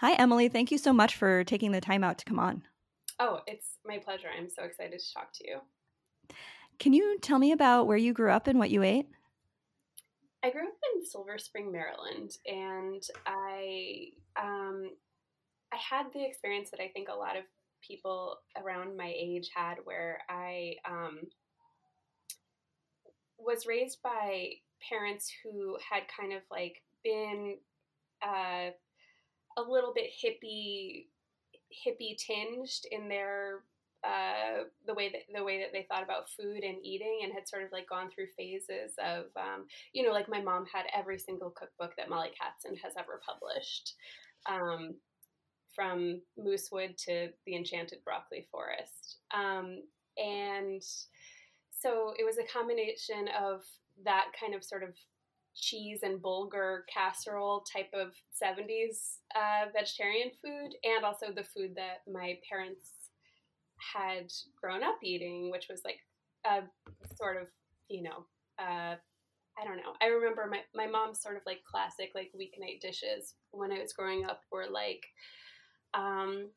Hi, Emily. Thank you so much for taking the time out to come on. Oh, it's my pleasure. I'm so excited to talk to you. Can you tell me about where you grew up and what you ate? I grew up in Silver Spring, Maryland, and I um, I had the experience that I think a lot of people around my age had, where I um, was raised by parents who had kind of like been uh, a little bit hippie hippie tinged in their uh, the way that the way that they thought about food and eating, and had sort of like gone through phases of, um, you know, like my mom had every single cookbook that Mollie Katzen has ever published, um, from Moosewood to the Enchanted Broccoli Forest, um, and so it was a combination of that kind of sort of cheese and bulgur casserole type of 70s uh, vegetarian food and also the food that my parents had grown up eating which was like a sort of you know uh, i don't know. I remember my, my mom's sort of like classic like weeknight dishes when i was growing up were like um,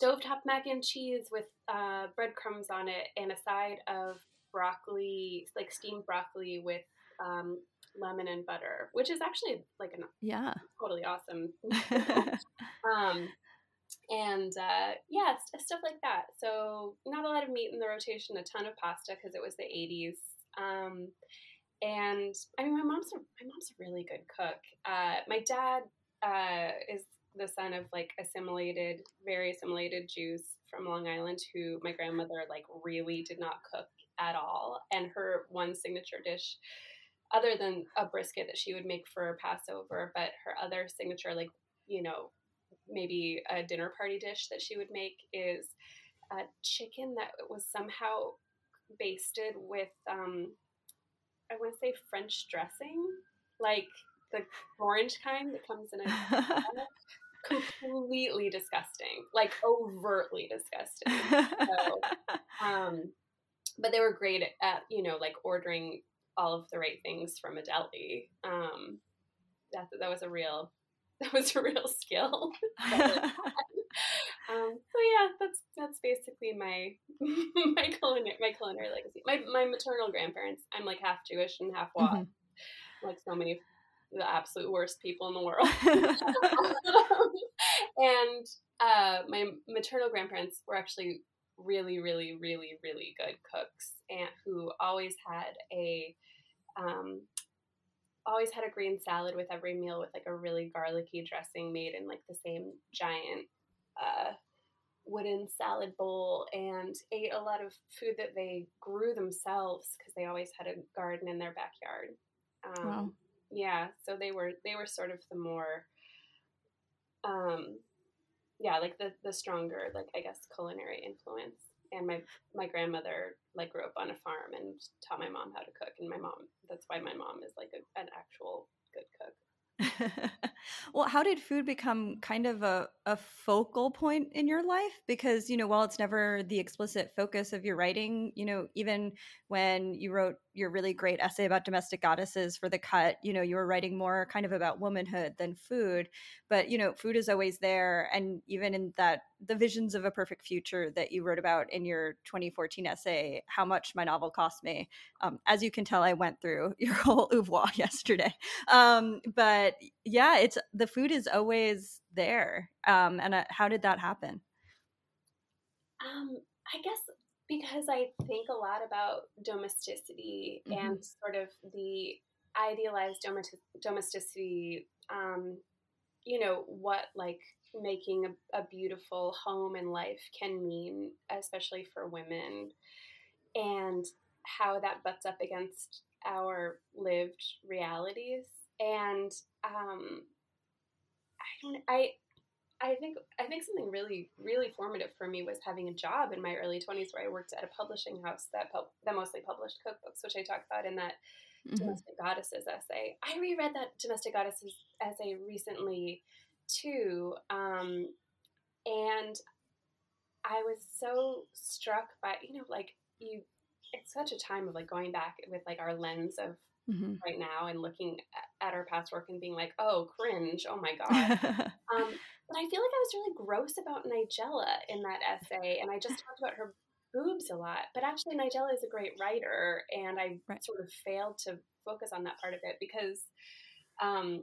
stovetop mac and cheese with uh, breadcrumbs on it and a side of broccoli like steamed broccoli with um, lemon and butter, which is actually like an yeah totally awesome. um, and uh, yeah, stuff like that. So not a lot of meat in the rotation, a ton of pasta because it was the '80s. Um, and I mean, my mom's a, my mom's a really good cook. Uh, my dad uh, is the son of like assimilated, very assimilated Jews from Long Island who my grandmother like really did not cook at all, and her one signature dish other than a brisket that she would make for Passover, but her other signature, like, you know, maybe a dinner party dish that she would make is a chicken that was somehow basted with, um, I want to say French dressing, like the orange kind that comes in a completely disgusting, like overtly disgusting. So, um, but they were great at, at, you know, like ordering all of the right things from a deli. Um, that that was a real that was a real skill. um, so yeah, that's that's basically my my culinary my culinary legacy. My my maternal grandparents. I'm like half Jewish and half WA, mm-hmm. like so many of the absolute worst people in the world. and uh, my maternal grandparents were actually really, really, really, really good cooks and who always had a um, always had a green salad with every meal with like a really garlicky dressing made in like the same giant uh, wooden salad bowl and ate a lot of food that they grew themselves because they always had a garden in their backyard. Um, wow. Yeah, so they were they were sort of the more, um, yeah, like the the stronger like I guess culinary influence. And my my grandmother like grew up on a farm and taught my mom how to cook. And my mom that's why my mom is like a, an actual good cook well, how did food become kind of a, a focal point in your life? Because, you know, while it's never the explicit focus of your writing, you know, even when you wrote your really great essay about domestic goddesses for the cut, you know, you were writing more kind of about womanhood than food. But, you know, food is always there. And even in that, the visions of a perfect future that you wrote about in your 2014 essay, How Much My Novel Cost Me. Um, as you can tell, I went through your whole oeuvre yesterday. Um, but but yeah, it's the food is always there. Um, and uh, how did that happen? Um, I guess because I think a lot about domesticity mm-hmm. and sort of the idealized domesticity. Um, you know what, like making a, a beautiful home and life can mean, especially for women, and how that butts up against our lived realities and um, I don't I I think I think something really really formative for me was having a job in my early 20s where I worked at a publishing house that pub- that mostly published cookbooks, which I talk about in that mm-hmm. domestic goddesses essay. I reread that domestic goddesses essay recently too, um, and I was so struck by you know like you. It's such a time of like going back with like our lens of mm-hmm. right now and looking at our past work and being like, oh, cringe, oh my God. um, but I feel like I was really gross about Nigella in that essay, and I just talked about her boobs a lot. But actually, Nigella is a great writer, and I right. sort of failed to focus on that part of it because, um,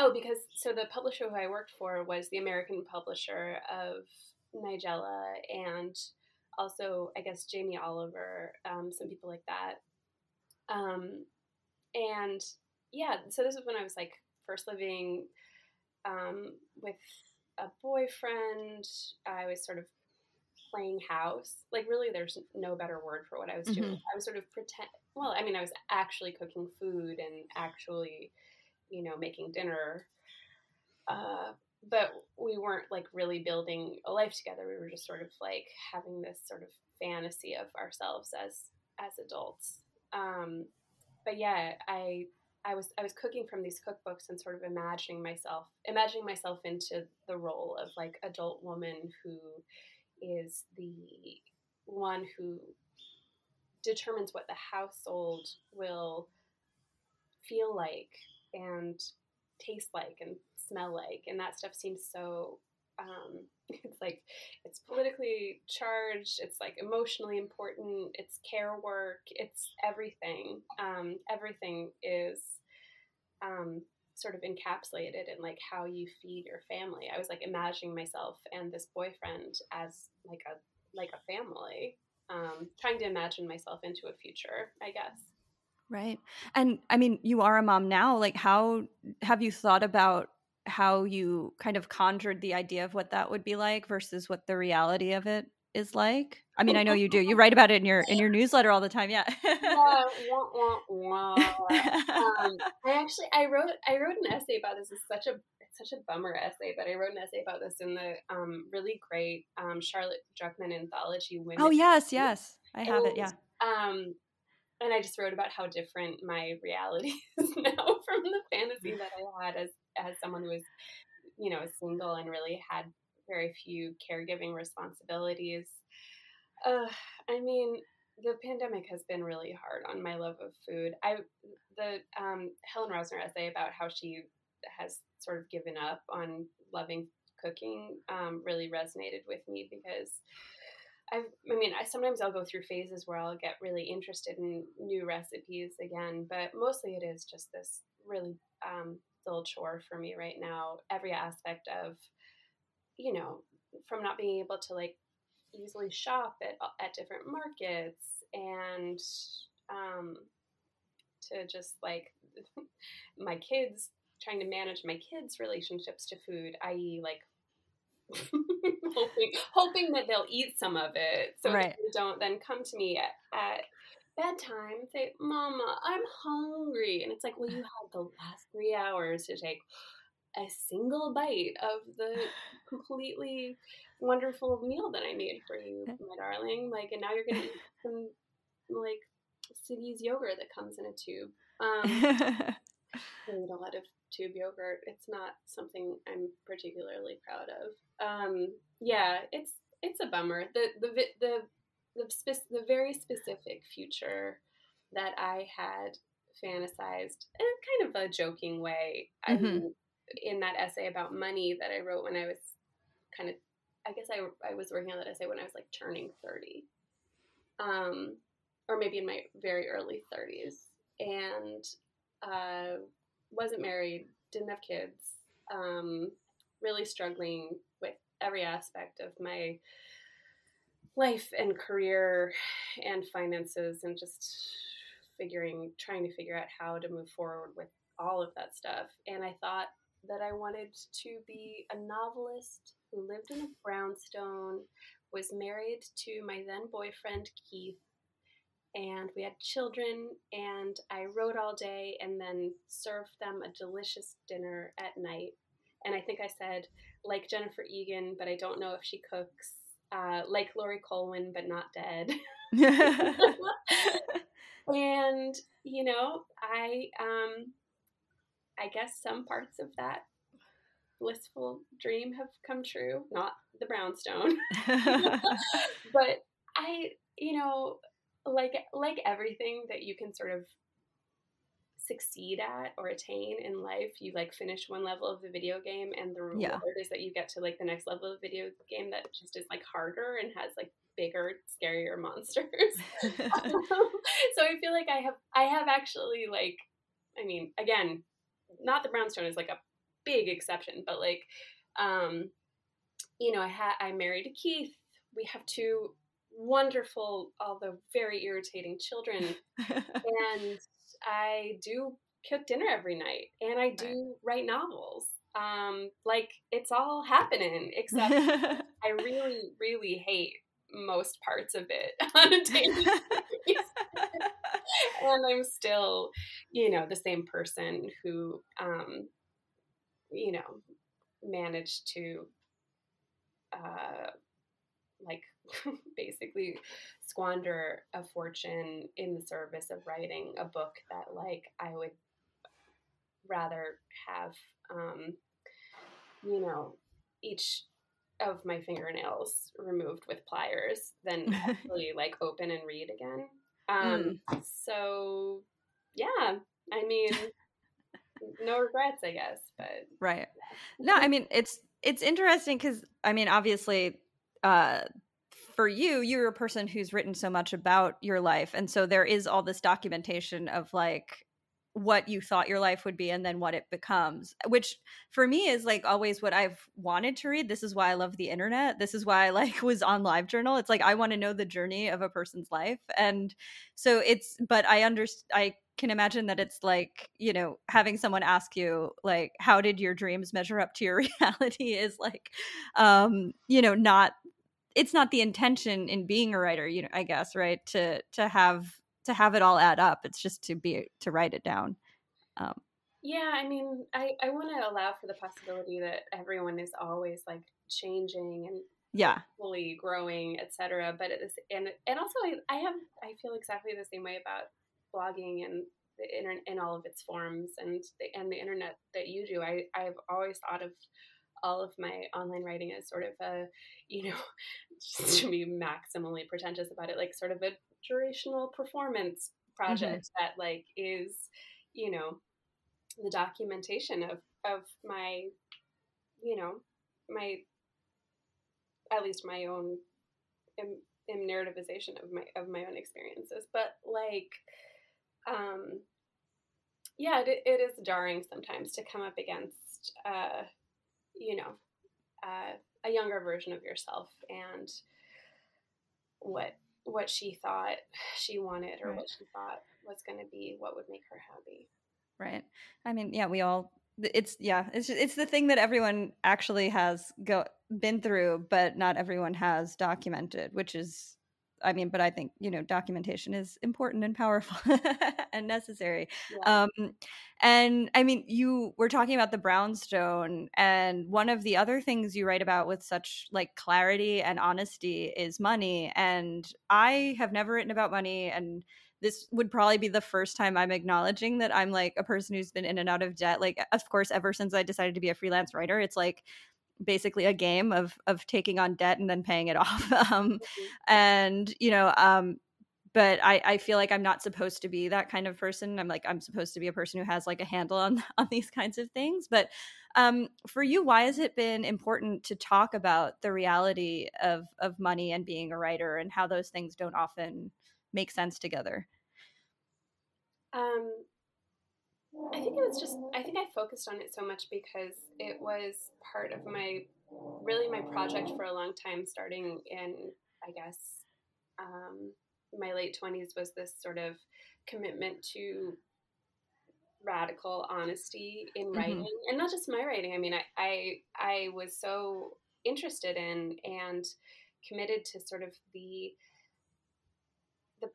oh, because so the publisher who I worked for was the American publisher of Nigella, and also I guess Jamie Oliver, um, some people like that. Um, and yeah, so this was when I was like first living um, with a boyfriend. I was sort of playing house. Like really, there's no better word for what I was doing. Mm-hmm. I was sort of pretend. Well, I mean, I was actually cooking food and actually, you know, making dinner. Uh, but we weren't like really building a life together. We were just sort of like having this sort of fantasy of ourselves as as adults. Um, but yeah, I I was I was cooking from these cookbooks and sort of imagining myself imagining myself into the role of like adult woman who is the one who determines what the household will feel like and taste like and smell like and that stuff seems so um, it's like it's politically charged it's like emotionally important it's care work it's everything. Um, everything is um, sort of encapsulated in like how you feed your family. I was like imagining myself and this boyfriend as like a like a family um, trying to imagine myself into a future i guess right and i mean you are a mom now like how have you thought about how you kind of conjured the idea of what that would be like versus what the reality of it is like? I mean, I know you do. You write about it in your in your newsletter all the time. Yeah. wah, wah, wah, um, I actually I wrote I wrote an essay about this. It's such a it's such a bummer essay, but I wrote an essay about this in the um, really great um, Charlotte Druckman anthology. Women. Oh yes, yes, I have and, it. Yeah. Um, and I just wrote about how different my reality is now from the fantasy that I had as as someone who was, you know, single and really had very few caregiving responsibilities. Uh, I mean, the pandemic has been really hard on my love of food. I the um, Helen Rosner essay about how she has sort of given up on loving cooking um, really resonated with me because I've, I mean, I sometimes I'll go through phases where I'll get really interested in new recipes again, but mostly it is just this really um, dull chore for me right now. Every aspect of, you know, from not being able to like easily shop at at different markets and um, to just like my kids trying to manage my kids' relationships to food, i.e., like hoping hoping that they'll eat some of it so right. they don't then come to me at, at bedtime and say mama i'm hungry and it's like well you had the last three hours to take a single bite of the completely wonderful meal that i made for you my darling like and now you're gonna eat some like Siggi's yogurt that comes in a tube um I eat a lot of tube yogurt. It's not something I'm particularly proud of. Um, yeah, it's it's a bummer. The the the the, the very specific future that I had fantasized in kind of a joking way. Mm-hmm. I in that essay about money that I wrote when I was kind of, I guess I I was working on that essay when I was like turning thirty, um, or maybe in my very early thirties, and uh, wasn't married, didn't have kids, um, really struggling every aspect of my life and career and finances and just figuring trying to figure out how to move forward with all of that stuff. And i thought that i wanted to be a novelist who lived in a brownstone was married to my then boyfriend keith and we had children and i wrote all day and then served them a delicious dinner at night. And i think i said like jennifer egan but i don't know if she cooks uh, like laurie colwin but not dead. And you know i um i guess some parts of that blissful dream have come true not the brownstone. But i you know like like everything that you can sort of succeed at or attain in life you like finish one level of the video game and the reward Yeah. is that you get to like the next level of the video game that just is like harder and has like bigger scarier monsters. So i feel like i have i have actually like i mean again not the brownstone is like a big exception but like um you know i had i married keith. We have two wonderful although very irritating children. And I do cook dinner every night and I do write novels. Um, like it's all happening, except I really, really hate most parts of it on a daily basis. and I'm still, you know, the same person who, um, you know, managed to, uh, like basically squander a fortune in the service of writing a book that like I would rather have um you know each of my fingernails removed with pliers than actually like open and read again. Um so yeah i mean no regrets i guess but right. no i mean it's it's interesting because i mean obviously uh for you you're a person who's written so much about your life and so there is all this documentation of like what you thought your life would be and then what it becomes which for me is like always what i've wanted to read. This is why i love the internet. This is why i like was on livejournal. It's like i want to know the journey of a person's life and so it's but i understand i can imagine that it's like you know having someone ask you like how did your dreams measure up to your reality? is like um you know not it's not the intention in being a writer you know i guess right to to have to have it all add up it's just to be to write it down um. Yeah i mean i i want to allow for the possibility that everyone is always like changing and yeah. fully growing etc but it is and and also I, I have i feel exactly the same way about blogging and the internet in all of its forms and the and the internet that you do. I i've always thought of all of my online writing is sort of a you know just to be maximally pretentious about it like sort of a durational performance project that like is you know the documentation of of my you know my at least my own im, im narrativization of my of my own experiences. But like um yeah it, it is jarring sometimes to come up against uh you know uh, a younger version of yourself and what what she thought she wanted or Right. what she thought was going to be what would make her happy right i mean yeah we all it's yeah it's it's the thing that everyone actually has go been through but not everyone has documented which is i mean but i think you know documentation is important and powerful and necessary yeah. um and i mean you were talking about the brownstone and one of the other things you write about with such like clarity and honesty is money and i have never written about money and this would probably be the first time i'm acknowledging that i'm like a person who's been in and out of debt like of course ever since i decided to be a freelance writer it's like basically a game of of taking on debt and then paying it off um and you know um but I, I feel like I'm not supposed to be that kind of person. I'm like I'm supposed to be a person who has like a handle on on these kinds of things. But um, for you, why has it been important to talk about the reality of of money and being a writer and how those things don't often make sense together? Um, I think it was just, I think I focused on it so much because it was part of my, really my project for a long time, starting in, I guess, um, my late 20s was this sort of commitment to radical honesty in writing mm-hmm. and not just my writing i mean I, I i was so interested in and committed to sort of the the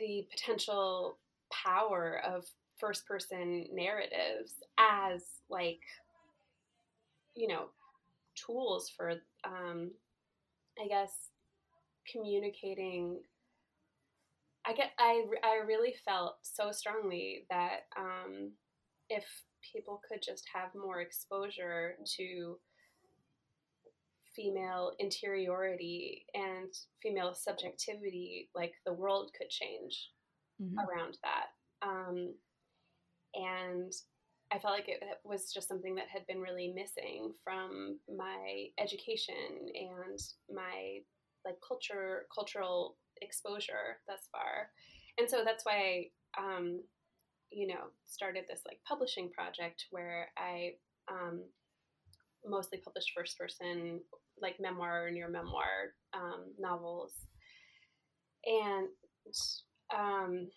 the potential power of first person narratives as like you know tools for um i guess communicating i get i i really felt so strongly that um if people could just have more exposure to female interiority and female subjectivity like the world could change mm-hmm. around that um, and I felt like it was just something that had been really missing from my education and my like culture cultural exposure thus far. And so that's why I, um, you know started this like publishing project where I um, mostly published first person like memoir or near memoir um, novels. And um,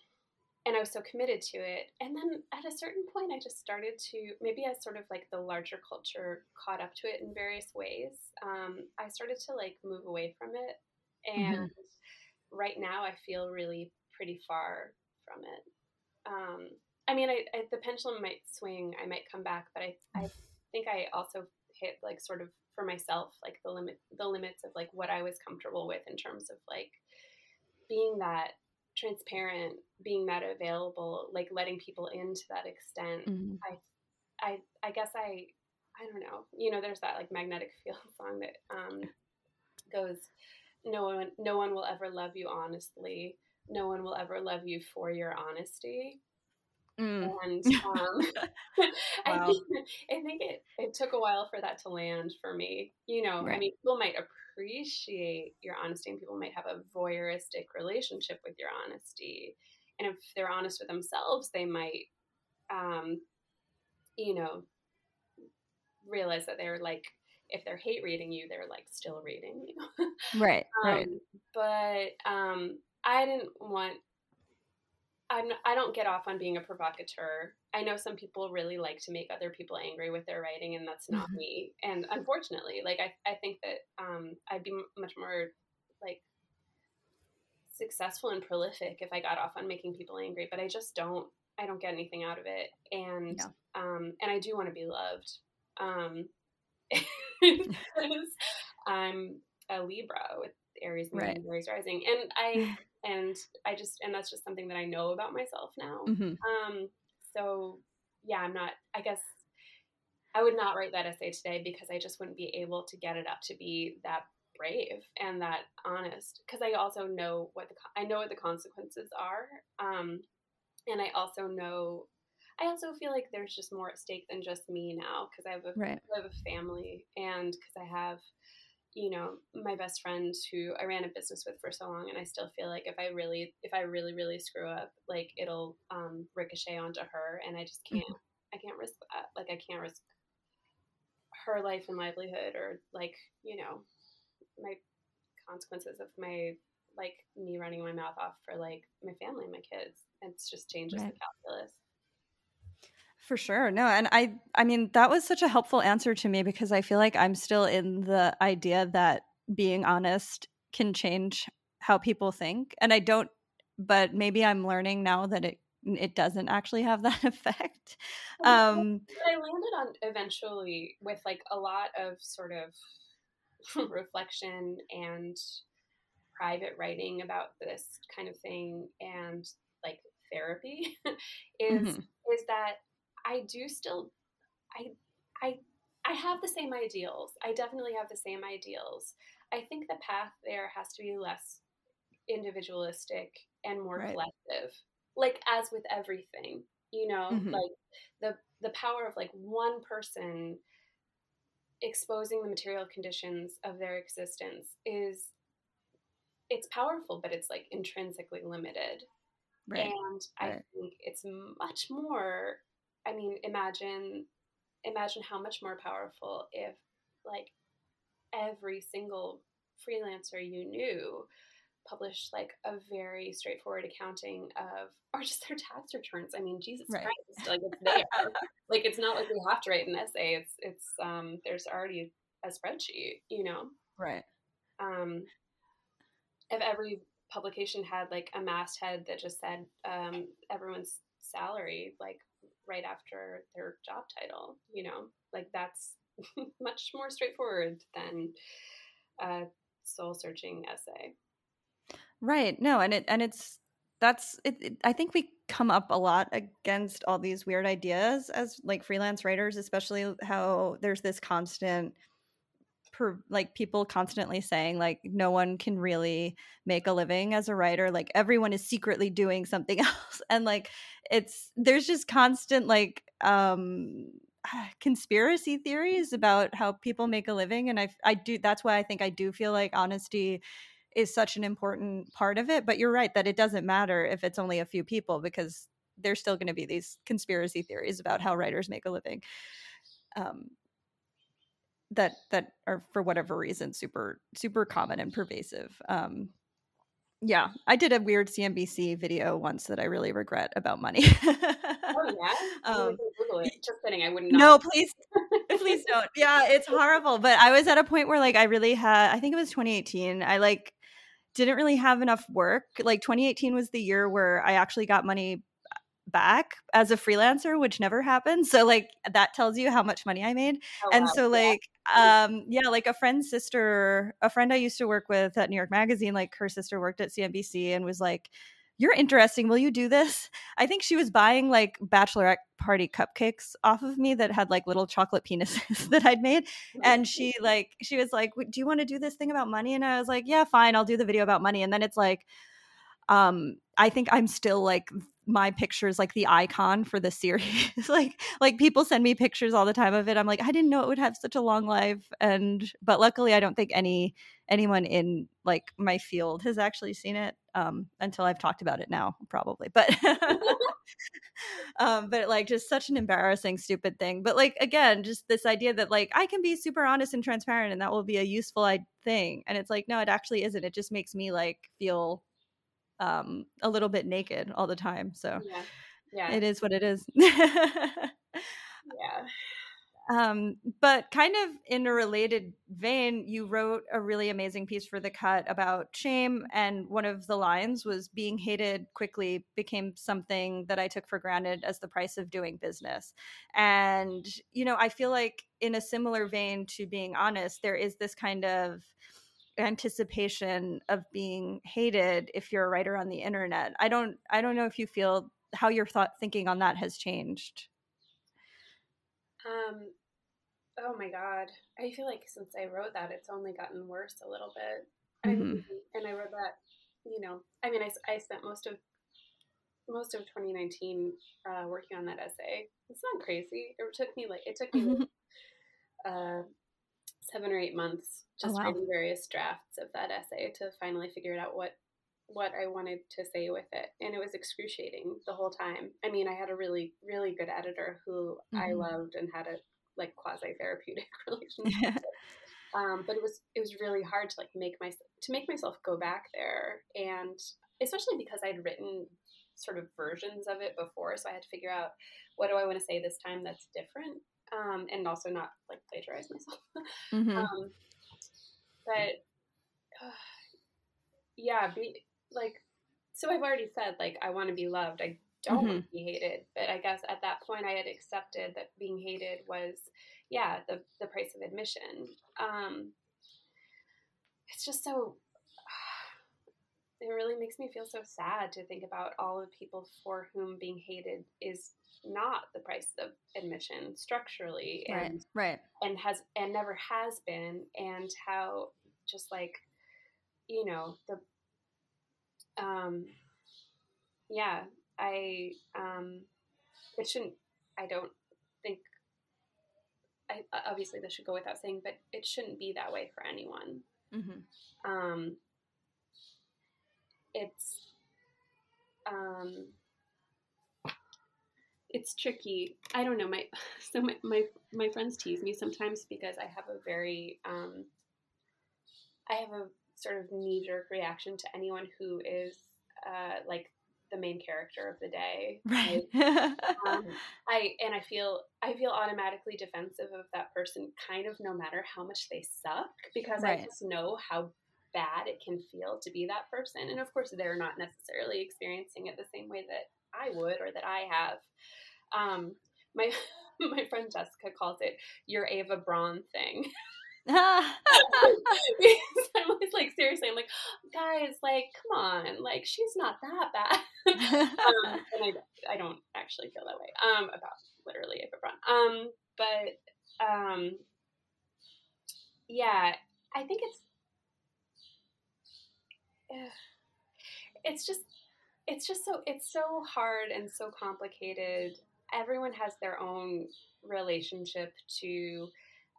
and I was so committed to it. And then at a certain point, I just started to maybe as sort of like the larger culture caught up to it in various ways. Um, I started to like move away from it, and mm-hmm. right now I feel really pretty far from it. Um, I mean, I, I, the pendulum might swing. I might come back, but I, I think I also hit like sort of for myself like the limit the limits of like what I was comfortable with in terms of like being that transparent, being that available, like letting people in to that extent. Mm-hmm. I, I, I guess I, I don't know. You know, there's that like magnetic field song that um, goes, "No one, no one will ever love you honestly. No one will ever love you for your honesty." Mm. And um, I, think, I think it, it took a while for that to land for me. You know, right. I mean, people might appreciate your honesty and people might have a voyeuristic relationship with your honesty. And if they're honest with themselves, they might, um, you know, realize that they're like, if they're hate reading you, they're like still reading you. right. Um, right. But um, I didn't want I'm I don't get off on being a provocateur. I know some people really like to make other people angry with their writing, and that's not mm-hmm. me. And unfortunately, like I, I think that um, I'd be much more like successful and prolific if I got off on making people angry. But I just don't. I don't get anything out of it, and yeah. um, and I do want to be loved. Um, I'm a Libra with Aries and right. Aries rising, and I and I just and that's just something that I know about myself now. Mm-hmm. Um, so yeah, I'm not. I guess I would not write that essay today because I just wouldn't be able to get it up to be that brave and that honest. Because I also know what the I know what the consequences are, um, and I also know. I also feel like there's just more at stake than just me now because I have a right. I have a family and because I have you know my best friend who i ran a business with for so long and i still feel like if i really if i really really screw up like it'll um, ricochet onto her and i just can't mm-hmm. i can't risk that like i can't risk her life and livelihood or like you know my consequences of my like me running my mouth off for like my family and my kids it just changes right. the calculus for sure. No, and I I mean that was such a helpful answer to me because I feel like I'm still in the idea that being honest can change how people think and I don't but maybe I'm learning now that it it doesn't actually have that effect. Um I landed on eventually with like a lot of sort of reflection and private writing about this kind of thing and like therapy is mm-hmm. is that I do still I I I have the same ideals. I definitely have the same ideals. I think the path there has to be less individualistic and more right. collective. Like as with everything, you know, mm-hmm. like the the power of like one person exposing the material conditions of their existence is it's powerful, but it's like intrinsically limited. Right. And right. I think it's much more I mean, imagine imagine how much more powerful if like every single freelancer you knew published like a very straightforward accounting of or just their tax returns. I mean, Jesus right. Christ, like it's there. like it's not like we have to write an essay. It's it's um there's already a spreadsheet, you know. Right. Um if every publication had like a masthead that just said um everyone's salary, like right after their job title you know? Like that's much more straightforward than a soul searching essay. Right. No and it and it's that's it, it, i think we come up a lot against all these weird ideas as like freelance writers especially how there's this constant per, like people constantly saying like no one can really make a living as a writer like everyone is secretly doing something else. And like it's there's just constant like um conspiracy theories about how people make a living and I I do that's why I think I do feel like honesty is such an important part of it but you're right that it doesn't matter if it's only a few people because there's still going to be these conspiracy theories about how writers make a living. Um, that that are for whatever reason super super common and pervasive um, yeah i did a weird cnbc video once that i really regret about money. Oh yeah? Um, just kidding i wouldn't no please please don't. Yeah it's horrible but i was at a point where like i really had i think it was 2018 i like didn't really have enough work. Like 2018 was the year where i actually got money back as a freelancer which never happened so like that tells you how much money i made oh, and wow. so like yeah. um yeah like a friend's sister a friend i used to work with at new york magazine like her sister worked at cnbc and was like you're interesting will you do this i think she was buying like bachelorette party cupcakes off of me that had like little chocolate penises that i'd made and she like she was like do you want to do this thing about money and i was like yeah fine i'll do the video about money and then it's like um i think i'm still like my pictures like the icon for the series. Like like people send me pictures all the time of it. I'm like i didn't know it would have such a long life. And but luckily i don't think any anyone in like my field has actually seen it um until i've talked about it now probably. But um but like just such an embarrassing stupid thing. But like again just this idea that like i can be super honest and transparent and that will be a useful thing. And it's like no it actually isn't. It just makes me like feel um, a little bit naked all the time. So yeah, yeah. it is what it is. yeah. Um, but kind of in a related vein, you wrote a really amazing piece for The Cut about shame. And one of the lines was being hated quickly became something that I took for granted as the price of doing business. And, you know, I feel like in a similar vein to being honest, there is this kind of anticipation of being hated if you're a writer on the internet. I don't I don't know if you feel how your thought thinking on that has changed. Um oh my god. I feel like since I wrote that it's only gotten worse a little bit. Mm-hmm. and I wrote that, you know, I mean I, I spent most of most of 2019 uh, working on that essay. It's not crazy. It took me like it took me like, uh, seven or eight months oh, just oh, wow. writing various drafts of that essay to finally figure out what what I wanted to say with it. And it was excruciating the whole time. I mean, I had a really, really good editor who mm-hmm. I loved and had a like quasi therapeutic relationship. um, but it was it was really hard to like make my to make myself go back there, and especially because I'd written sort of versions of it before, so I had to figure out what do I want to say this time that's different um, and also not like plagiarize myself. Mm-hmm. um, but uh, yeah, be like so. I've already said like I want to be loved. I don't mm-hmm. want to be hated. But I guess at that point I had accepted that being hated was yeah the the price of admission. Um, it's just so it really makes me feel so sad to think about all the people for whom being hated is not the price of admission structurally and right, right. and has and never has been and how just like you know the um yeah i um it shouldn't i don't think I, obviously this should go without saying but it shouldn't be that way for anyone mm-hmm. um it's um it's tricky. I don't know. My so my, my my friends tease me sometimes because I have a very um, I have a sort of knee jerk reaction to anyone who is uh, like the main character of the day. Right. um, I and I feel I feel automatically defensive of that person, kind of no matter how much they suck, because right. I just know how bad it can feel to be that person. And of course, they're not necessarily experiencing it the same way that I would or that I have. Um, my my friend Jessica calls it your Eva Braun thing. I'm always like, seriously, I'm like, guys, like, come on, like, she's not that bad. um, and I, I don't actually feel that way um, about literally Eva Braun. Um, but um, yeah, I think it's it's just it's just so it's so hard and so complicated. Everyone has their own relationship to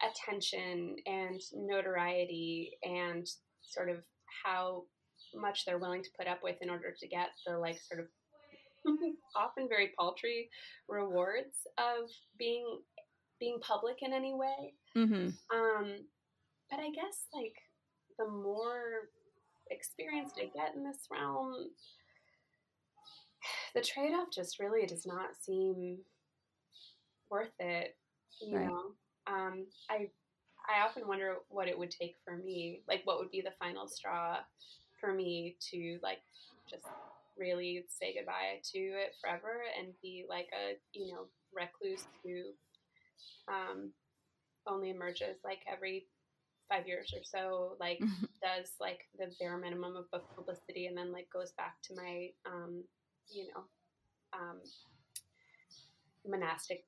attention and notoriety and sort of how much they're willing to put up with in order to get the like sort of often very paltry rewards of being being public in any way. Mm-hmm. Um, but I guess like the more experienced I get in this realm, the trade off just really does not seem worth it. You right. know, um, I I often wonder what it would take for me, like what would be the final straw for me to like just really say goodbye to it forever and be like a you know recluse who um, only emerges like every five years or so, like mm-hmm. does like the bare minimum of book publicity and then like goes back to my um, you know um, monastic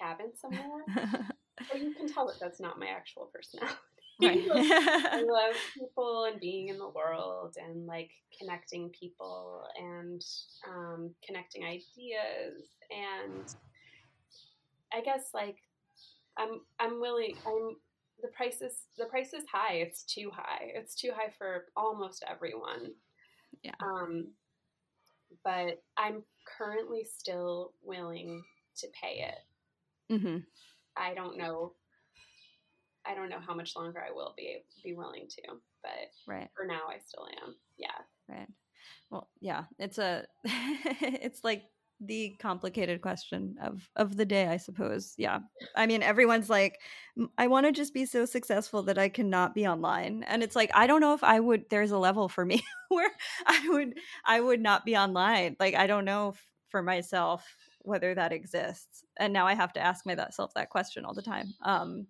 cabin somewhere. but you can tell that that's not my actual personality. Right. I love people and being in the world and like connecting people and um, connecting ideas and I guess like I'm I'm willing I'm the price is the price is high. It's too high. It's too high for almost everyone. Yeah. Um but I'm currently still willing to pay it. Mm-hmm. I don't know. I don't know how much longer I will be be willing to, but right. for now, I still am. Yeah. Right. Well, yeah. It's a. it's like the complicated question of of the day i suppose yeah. I mean everyone's like i want to just be so successful that i cannot be online. And it's like i don't know if i would there's a level for me where i would i would not be online. Like i don't know for myself whether that exists. And now i have to ask myself that question all the time. Um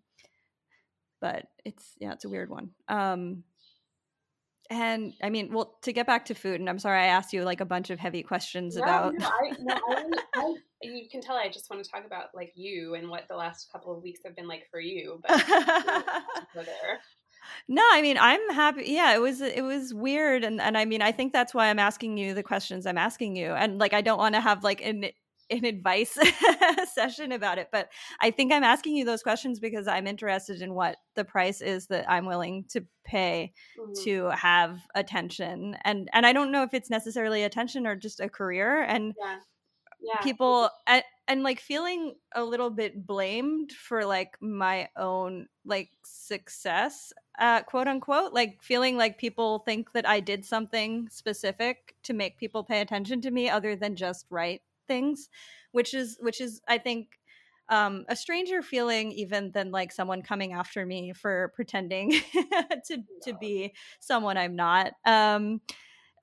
but it's yeah it's a weird one. Um and I mean, well, to get back to food, and I'm sorry I asked you like a bunch of heavy questions no, about. No, I, no I, I, you can tell I just want to talk about like you and what the last couple of weeks have been like for you. But there. no, I mean, I'm happy. Yeah, it was it was weird, and and I mean, I think that's why I'm asking you the questions I'm asking you, and like I don't want to have like an an advice session about it but i think i'm asking you those questions because i'm interested in what the price is that i'm willing to pay mm-hmm. to have attention and and i don't know if it's necessarily attention or just a career and yeah. Yeah. people and, and like feeling a little bit blamed for like my own like success uh quote unquote like feeling like people think that i did something specific to make people pay attention to me other than just write things which is which is i think um, a stranger feeling even than like someone coming after me for pretending to to be someone I'm not. Um,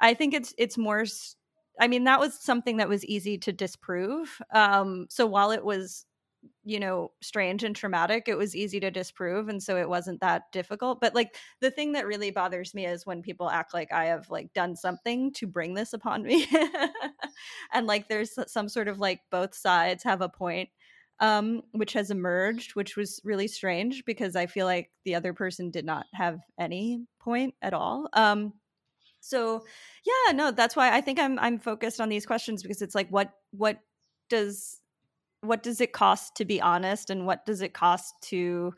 I think it's it's more. I mean, that was something that was easy to disprove. Um, so while it was you know strange and traumatic it was easy to disprove and so it wasn't that difficult but like the thing that really bothers me is when people act like i have like done something to bring this upon me and like there's some sort of like both sides have a point um which has emerged which was really strange because i feel like the other person did not have any point at all um so yeah no that's why i think i'm i'm focused on these questions because it's like what what does what does it cost to be honest and what does it cost to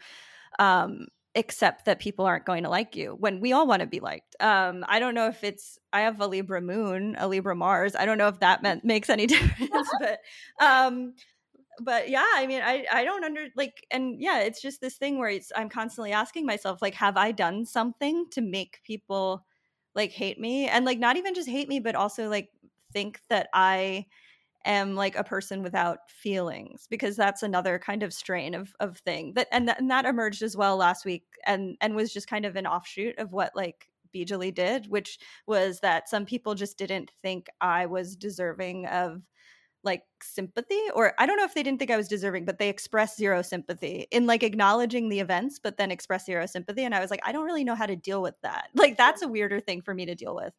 um accept that people aren't going to like you when we all want to be liked. Um i don't know if it's i have a libra moon a libra mars i don't know if that meant makes any difference but um but yeah i mean i i don't under like and yeah it's just this thing where it's i'm constantly asking myself like have i done something to make people like hate me? And like not even just hate me but also like think that i am like a person without feelings because that's another kind of strain of of thing that and, th- and that emerged as well last week and and was just kind of an offshoot of what like Bijali did which was that some people just didn't think I was deserving of like sympathy or i don't know if they didn't think i was deserving but they expressed zero sympathy in like acknowledging the events but then express zero sympathy and i was like i don't really know how to deal with that. Like that's a weirder thing for me to deal with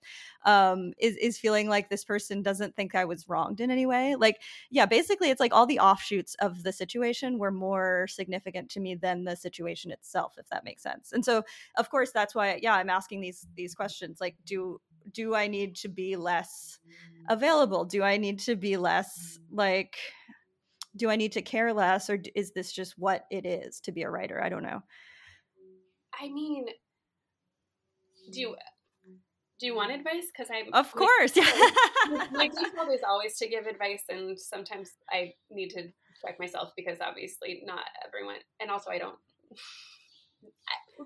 um is is feeling like this person doesn't think i was wronged in any way like yeah basically it's like all the offshoots of the situation were more significant to me than the situation itself if that makes sense and so of course that's why yeah i'm asking these these questions like do do I need to be less mm. available? Do I need to be less mm. like do I need to care less or is this just what it is to be a writer? I don't know. I mean, do you do you want advice? Because I'm of course. Yeah. my default is always to give advice, and sometimes I need to check myself because obviously not everyone, and also I don't.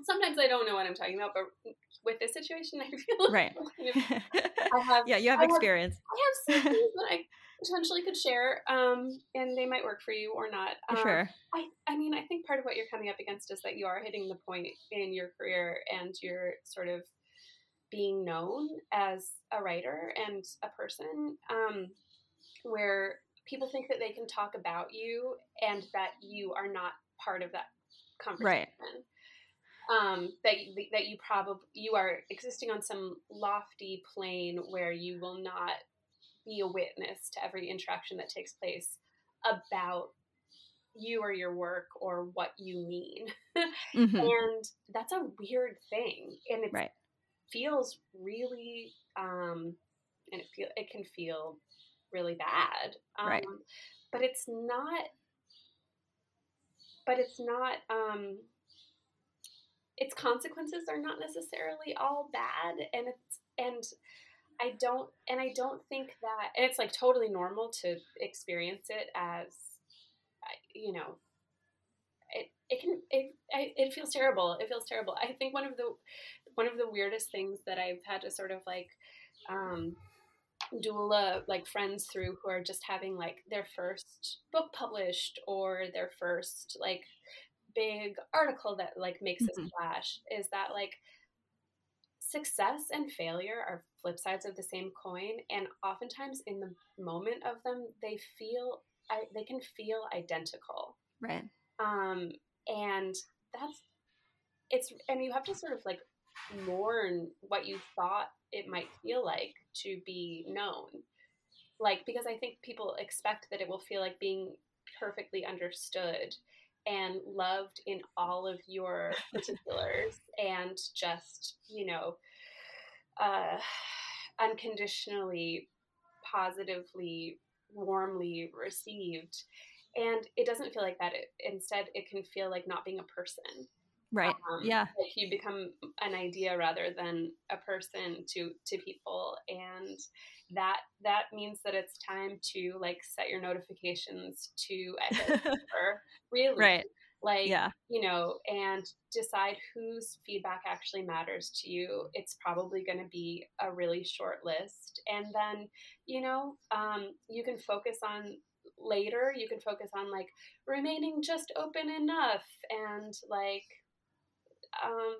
Sometimes I don't know what I'm talking about, but with this situation, I feel right. Like I have, yeah, you have I experience. Have, I have some things that I potentially could share, um, and they might work for you or not. Um, sure. I, I mean, I think part of what you're coming up against is that you are hitting the point in your career, and you're sort of being known as a writer and a person, um, where people think that they can talk about you and that you are not part of that conversation. Right um, that that you probably you are existing on some lofty plane where you will not be a witness to every interaction that takes place about you or your work or what you mean mm-hmm. and that's a weird thing and it right. feels really um, and it feel it can feel really bad um, right. but it's not but it's not um, its consequences are not necessarily all bad and it's and I don't and I don't think that and it's like totally normal to experience it as you know it it can it it feels terrible it feels terrible. I think one of the one of the weirdest things that I've had to sort of like um doula like friends through who are just having like their first book published or their first like big article that like makes mm-hmm. a splash is that like success and failure are flip sides of the same coin and oftentimes in the moment of them they feel I, they can feel identical. Right. Um and that's it's and you have to sort of like mourn what you thought it might feel like to be known. Like because i think people expect that it will feel like being perfectly understood and loved in all of your particulars and just, you know, uh, unconditionally, positively, warmly received. And it doesn't feel like that. It, instead, it can feel like not being a person. Right. Um, yeah. Like you become an idea rather than a person to to people, and that that means that it's time to like set your notifications to really. Right. Like yeah. you know and decide whose feedback actually matters to you. It's probably going to be a really short list. And then you know um, you can focus on later you can focus on like remaining just open enough and like um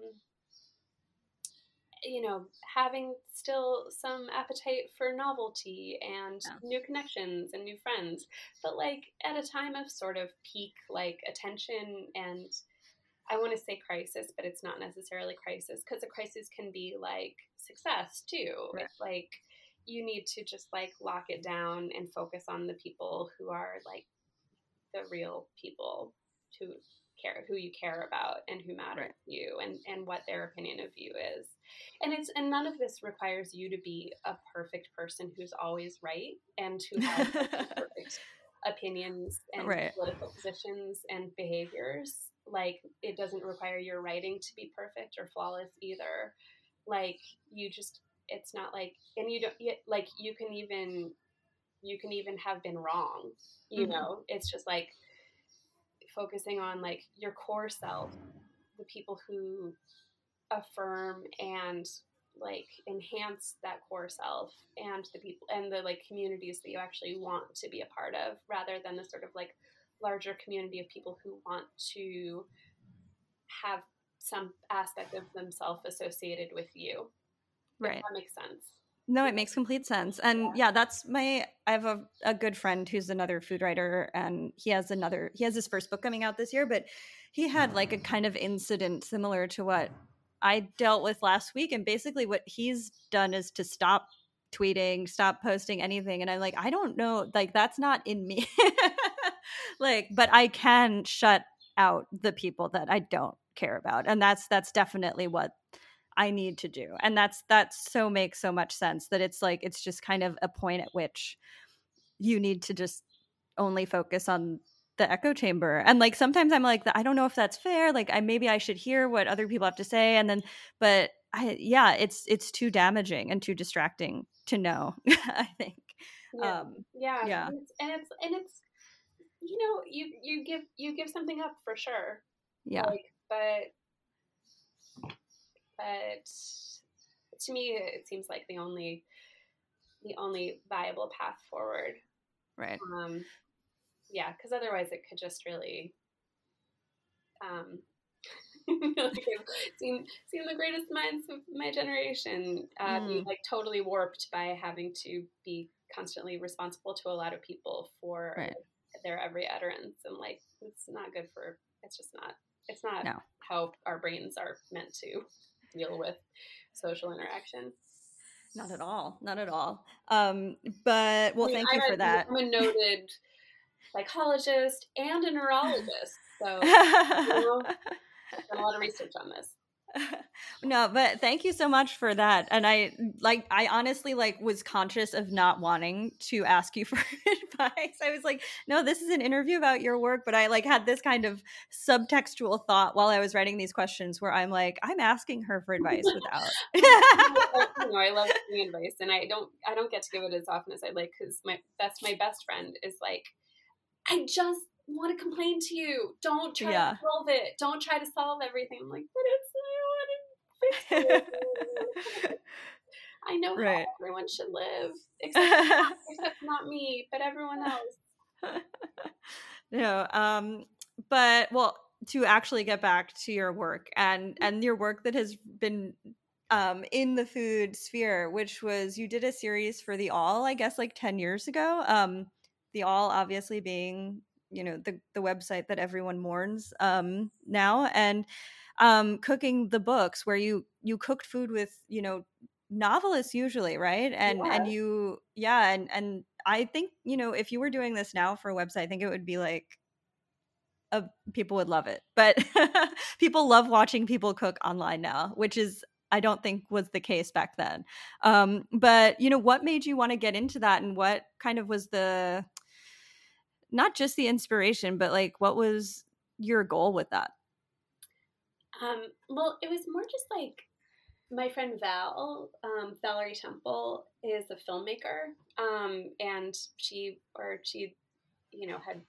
you know, having still some appetite for novelty and yeah. new connections and new friends, but like at a time of sort of peak like attention and I want to say crisis, but it's not necessarily crisis because a crisis can be like success too. Right. It's like you need to just like lock it down and focus on the people who are like the real people who care who you care about and who matter right. to you and and what their opinion of you is and it's and none of this requires you to be a perfect person who's always right and who has perfect opinions and right. political positions and behaviors like it doesn't require your writing to be perfect or flawless either like you just it's not like and you don't like you can even you can even have been wrong you mm-hmm. know it's just like focusing on like your core self, the people who affirm and like enhance that core self and the people and the like communities that you actually want to be a part of rather than the sort of like larger community of people who want to have some aspect of themselves associated with you. Right. that makes sense. no, it makes complete sense. And yeah, yeah that's my I have a, a good friend who's another food writer and he has another he has his first book coming out this year, but he had like a kind of incident similar to what I dealt with last week. And basically what he's done is to stop tweeting, stop posting anything. And I'm like, I don't know, like that's not in me. like, but I can shut out the people that I don't care about. And that's that's definitely what I need to do. And that's that's so makes so much sense that it's like it's just kind of a point at which you need to just only focus on the echo chamber. And like sometimes I'm like I don't know if that's fair. Like I maybe I should hear what other people have to say and then but I yeah, it's it's too damaging and too distracting to know, I think. Yeah. Um yeah. yeah. And it's, and it's and it's you know, you you give you give something up for sure. Yeah. Like, but but to me it seems like the only the only viable path forward right um yeah because otherwise it could just really um seem seem the greatest minds of my generation uh, mm. be like totally warped by having to be constantly responsible to a lot of people for right. their every utterance and like it's not good for it's just not it's not no. how our brains are meant to deal with social interaction. Not at all. Not at all. Um, but well, I mean, thank you for that. I'm a noted psychologist and a neurologist, so you know, done a lot of research on this. no, but thank you so much for that. And I like I honestly like was conscious of not wanting to ask you for advice. I was like, no, this is an interview about your work, but I like had this kind of subtextual thought while I was writing these questions where I'm like, I'm asking her for advice without. you know, I love giving advice and I don't I don't get to give it as often as I'd like because my best my best friend is like, I just want to complain to you. Don't try yeah. to solve it. Don't try to solve everything. I'm like, but it's I want to fix? I know right. how everyone should live, except not, except not me, but everyone else. no, um, but well, to actually get back to your work and and your work that has been um, in the food sphere, which was you did a series for the Awl, I guess, like ten years ago. Um, the Awl obviously, being you know the the website that everyone mourns um, now, and um, cooking the books where you you cooked food with you know novelists usually right and yeah. and you yeah and and i think you know if you were doing this now for a website i think it would be like a, people would love it but people love watching people cook online now which is i don't think was the case back then um but you know what made you want to get into that and what kind of was the not just the inspiration but like what was your goal with that? Um, well, it was more just like my friend Val, um, Valerie Temple, is a filmmaker, um, and she or she, you know, had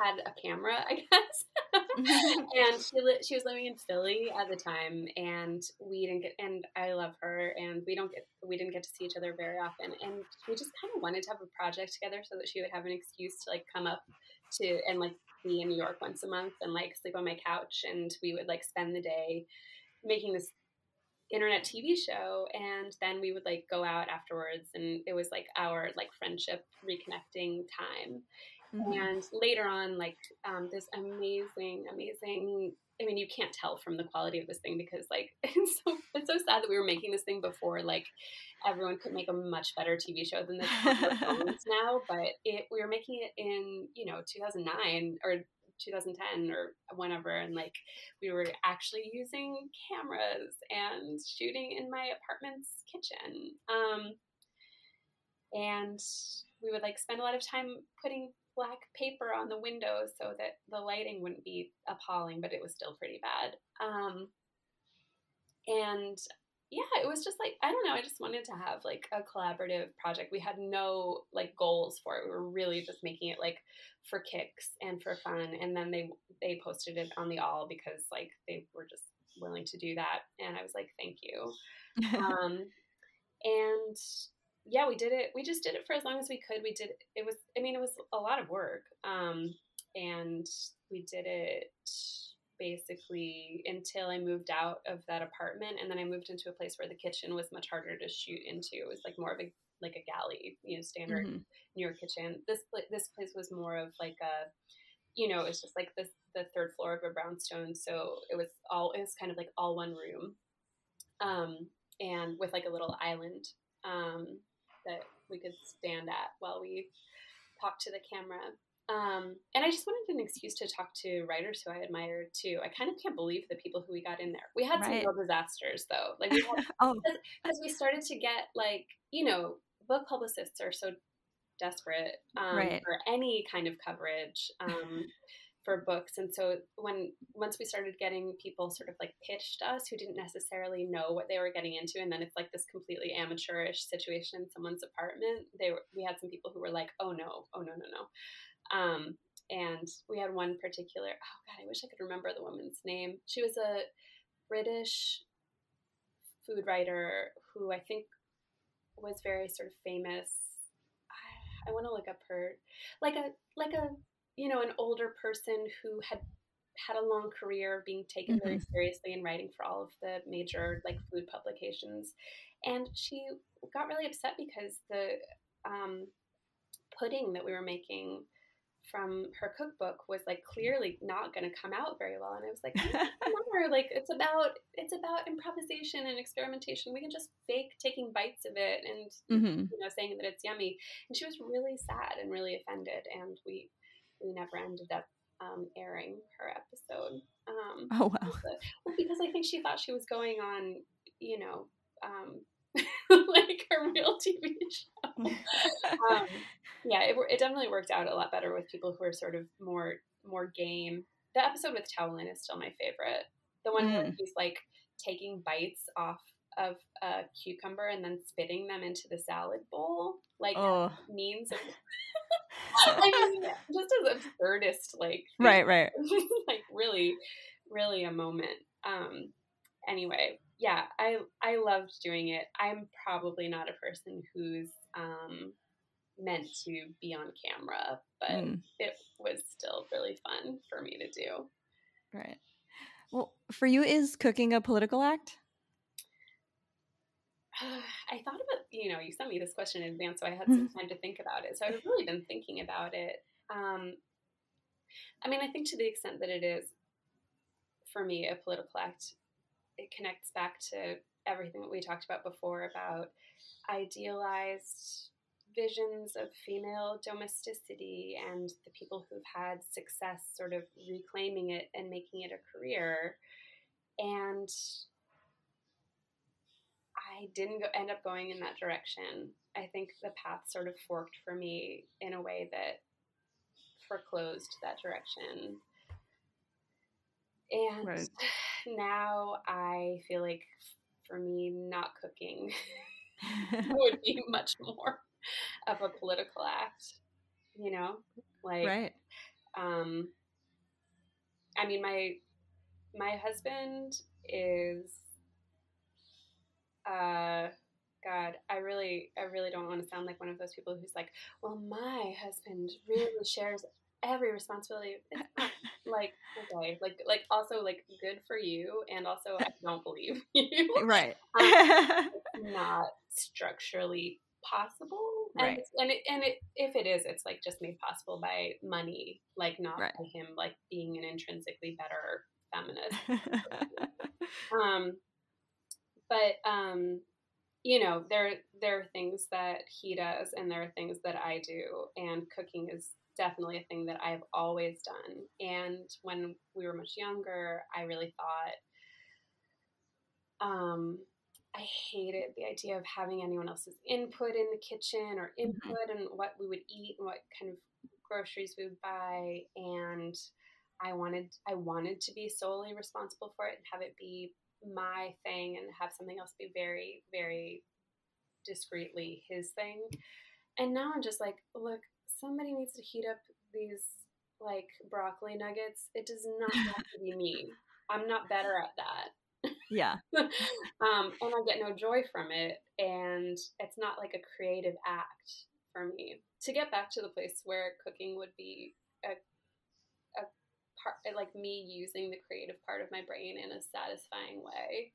had a camera, I guess, and she li- she was living in Philly at the time, and we didn't get, and I love her, and we don't get, we didn't get to see each other very often, and we just kind of wanted to have a project together so that she would have an excuse to like come up to and like be in New York once a month and like sleep on my couch and we would like spend the day making this internet TV show and then we would like go out afterwards and it was like our like friendship reconnecting time. Mm-hmm. And later on, like um, this amazing, amazing I mean, you can't tell from the quality of this thing because, like, it's so it's so sad that we were making this thing before, like, everyone could make a much better TV show than phones now. But it, we were making it in, you know, 2009 or 2010 or whenever, and like, we were actually using cameras and shooting in my apartment's kitchen. Um, and we would like spend a lot of time putting black paper on the windows so that the lighting wouldn't be appalling, but it was still pretty bad. Um, and yeah, it was just like I don't know. I just wanted to have like a collaborative project. We had no like goals for it. We were really just making it like for kicks and for fun. And then they they posted it on the Awl because like they were just willing to do that. And I was like, thank you. um, and yeah, we did it. We just did it for as long as we could. We did it was I mean it was a lot of work. Um, and we did it basically until I moved out of that apartment, and then I moved into a place where the kitchen was much harder to shoot into. It was like more of a like a galley, you know, standard mm-hmm. New York kitchen. This this place was more of like a, you know, it's just like the the third floor of a brownstone, so it was all it was kind of like all one room, um, and with like a little island um, that we could stand at while we talked to the camera. Um, and I just wanted an excuse to talk to writers who I admired too. I kind of can't believe the people who we got in there. We had right. some real disasters though. Like we oh. because we started to get like, you know, book publicists are so desperate um, right. for any kind of coverage. Um, for books and so when once we started getting people sort of like pitched us who didn't necessarily know what they were getting into and then it's like this completely amateurish situation in someone's apartment they were we had some people who were like oh no oh no no no um, and we had one particular, oh God, I wish I could remember the woman's name. She was a British food writer who I think was very sort of famous. I, I want to look up her, like a, like a, you know, an older person who had had a long career being taken mm-hmm. very seriously and writing for all of the major like food publications. And she got really upset because the um, pudding that we were making from her cookbook was like clearly not going to come out very well. And i was like remember like it's about it's about improvisation and experimentation. We can just fake taking bites of it and mm-hmm. you know saying that it's yummy. And she was really sad and really offended. And we we never ended up um, airing her episode um, oh wow well, because i think she thought she was going on you know um, like a real TV show. um, yeah, it, it definitely worked out a lot better with people who are sort of more more game. The episode with Tao Lin is still my favorite. The one mm. where he's like taking bites off of a cucumber and then spitting them into the salad bowl, like oh. means of. I mean, just as absurdist, like right, right, like really, really a moment. Um, anyway, yeah, I I loved doing it. I'm probably not a person who's um, meant to be on camera, but mm. it was still really fun for me to do. Right. Well, for you, is cooking a political act? I thought about, you know, you sent me this question in advance, so I had some time to think about it. So I've really been thinking about it. Um, I mean, I think to the extent that it is, for me, a political act, it connects back to everything that we talked about before about idealized visions of female domesticity and the people who've had success sort of reclaiming it and making it a career. And I didn't go, end up going in that direction. I think the path sort of forked for me in a way that foreclosed that direction. And right. now I feel like for me, not cooking would be much more of a political act, you know? Like, right. um, I mean, my, my husband is, uh, God, I really, I really don't want to sound like one of those people who's like, well, my husband really shares every responsibility. like, okay, like, like also like good for you, and also I don't believe you. Right. Um, not structurally possible. And right. and it, and it if it is, it's like just made possible by money, like not right. by him like being an intrinsically better feminist. um, but um, you know, there there are things that he does, and there are things that I do, and cooking is definitely a thing that I've always done. And when we were much younger, I really thought, um, I hated the idea of having anyone else's input in the kitchen or mm-hmm. input and what we would eat and what kind of groceries we would buy. And I wanted, I wanted to be solely responsible for it and have it be my thing and have something else be very, very discreetly his thing. And now I'm just like, look, somebody needs to heat up these like broccoli nuggets. It does not have to be me. I'm not better at that. Yeah. um, and I get no joy from it. And it's not like a creative act for me. To get back to the place where cooking would be a, a part like me using the creative part of my brain in a satisfying way.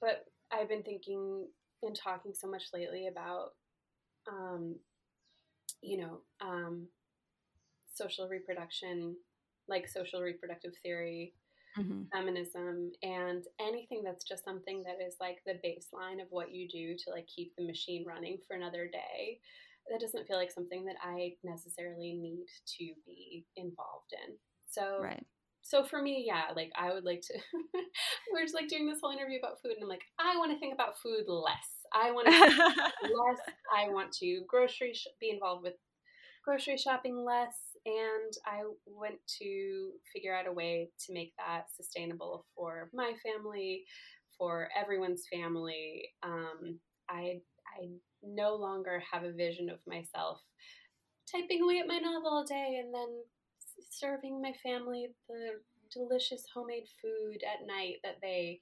But I've been thinking and talking so much lately about um, you know, um, social reproduction, like social reproductive theory, mm-hmm. feminism, and anything that's just something that is like the baseline of what you do to like keep the machine running for another day. That doesn't feel like something that I necessarily need to be involved in. So, right. So for me, yeah, like I would like to. we're just like doing this whole interview about food, and I'm like, I want to think about food less. I want to less. I want to grocery sh- be involved with grocery shopping less and I went to figure out a way to make that sustainable for my family, for everyone's family. Um, I I no longer have a vision of myself typing away at my novel all day and then serving my family the delicious homemade food at night that they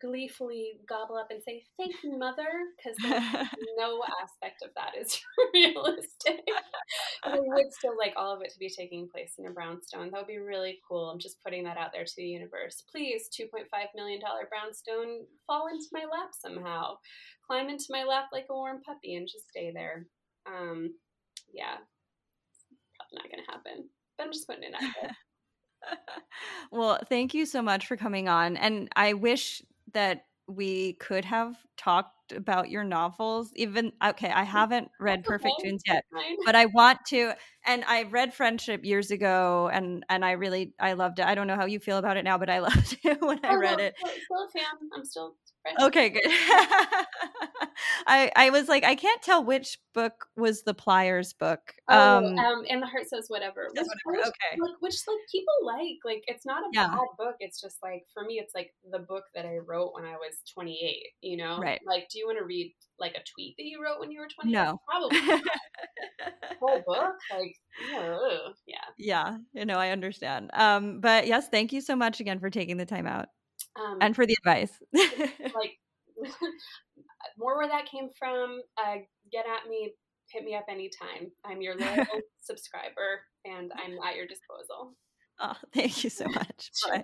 gleefully gobble up and say thank you mother because no aspect of that is realistic. I would still like all of it to be taking place in a brownstone. That would be really cool. I'm just putting that out there to the universe. Please 2.5 million dollar brownstone fall into my lap somehow. Climb into my lap like a warm puppy and just stay there. Um yeah. Probably not gonna happen. but i'm just putting it out there. Well, thank you so much for coming on. And I wish that we could have talked about your novels. Even okay i mm, haven't read perfect tunes yet but i want to and i read friendship years ago and and i really i loved it. I don't know how you feel about it now but i loved it when i oh, read it. i still a fan. I'm still Okay, good. I I was like, I can't tell which book was the Pliers book. Oh, um, um and the heart says whatever. Which, whatever. Which, okay. Like, which like people like. Like it's not a yeah. bad book. It's just like for me, it's like the book that I wrote when I was 28. You know, right? Like, do you want to read like a tweet that you wrote when you were 20? No, probably. whole book, like, yeah, yeah. You know, I understand. Um, but yes, thank you so much again for taking the time out. Um, and for the advice. like more where that came from, uh, get at me, hit me up anytime. I'm your loyal subscriber and I'm at your disposal. Oh, thank you so much. sure.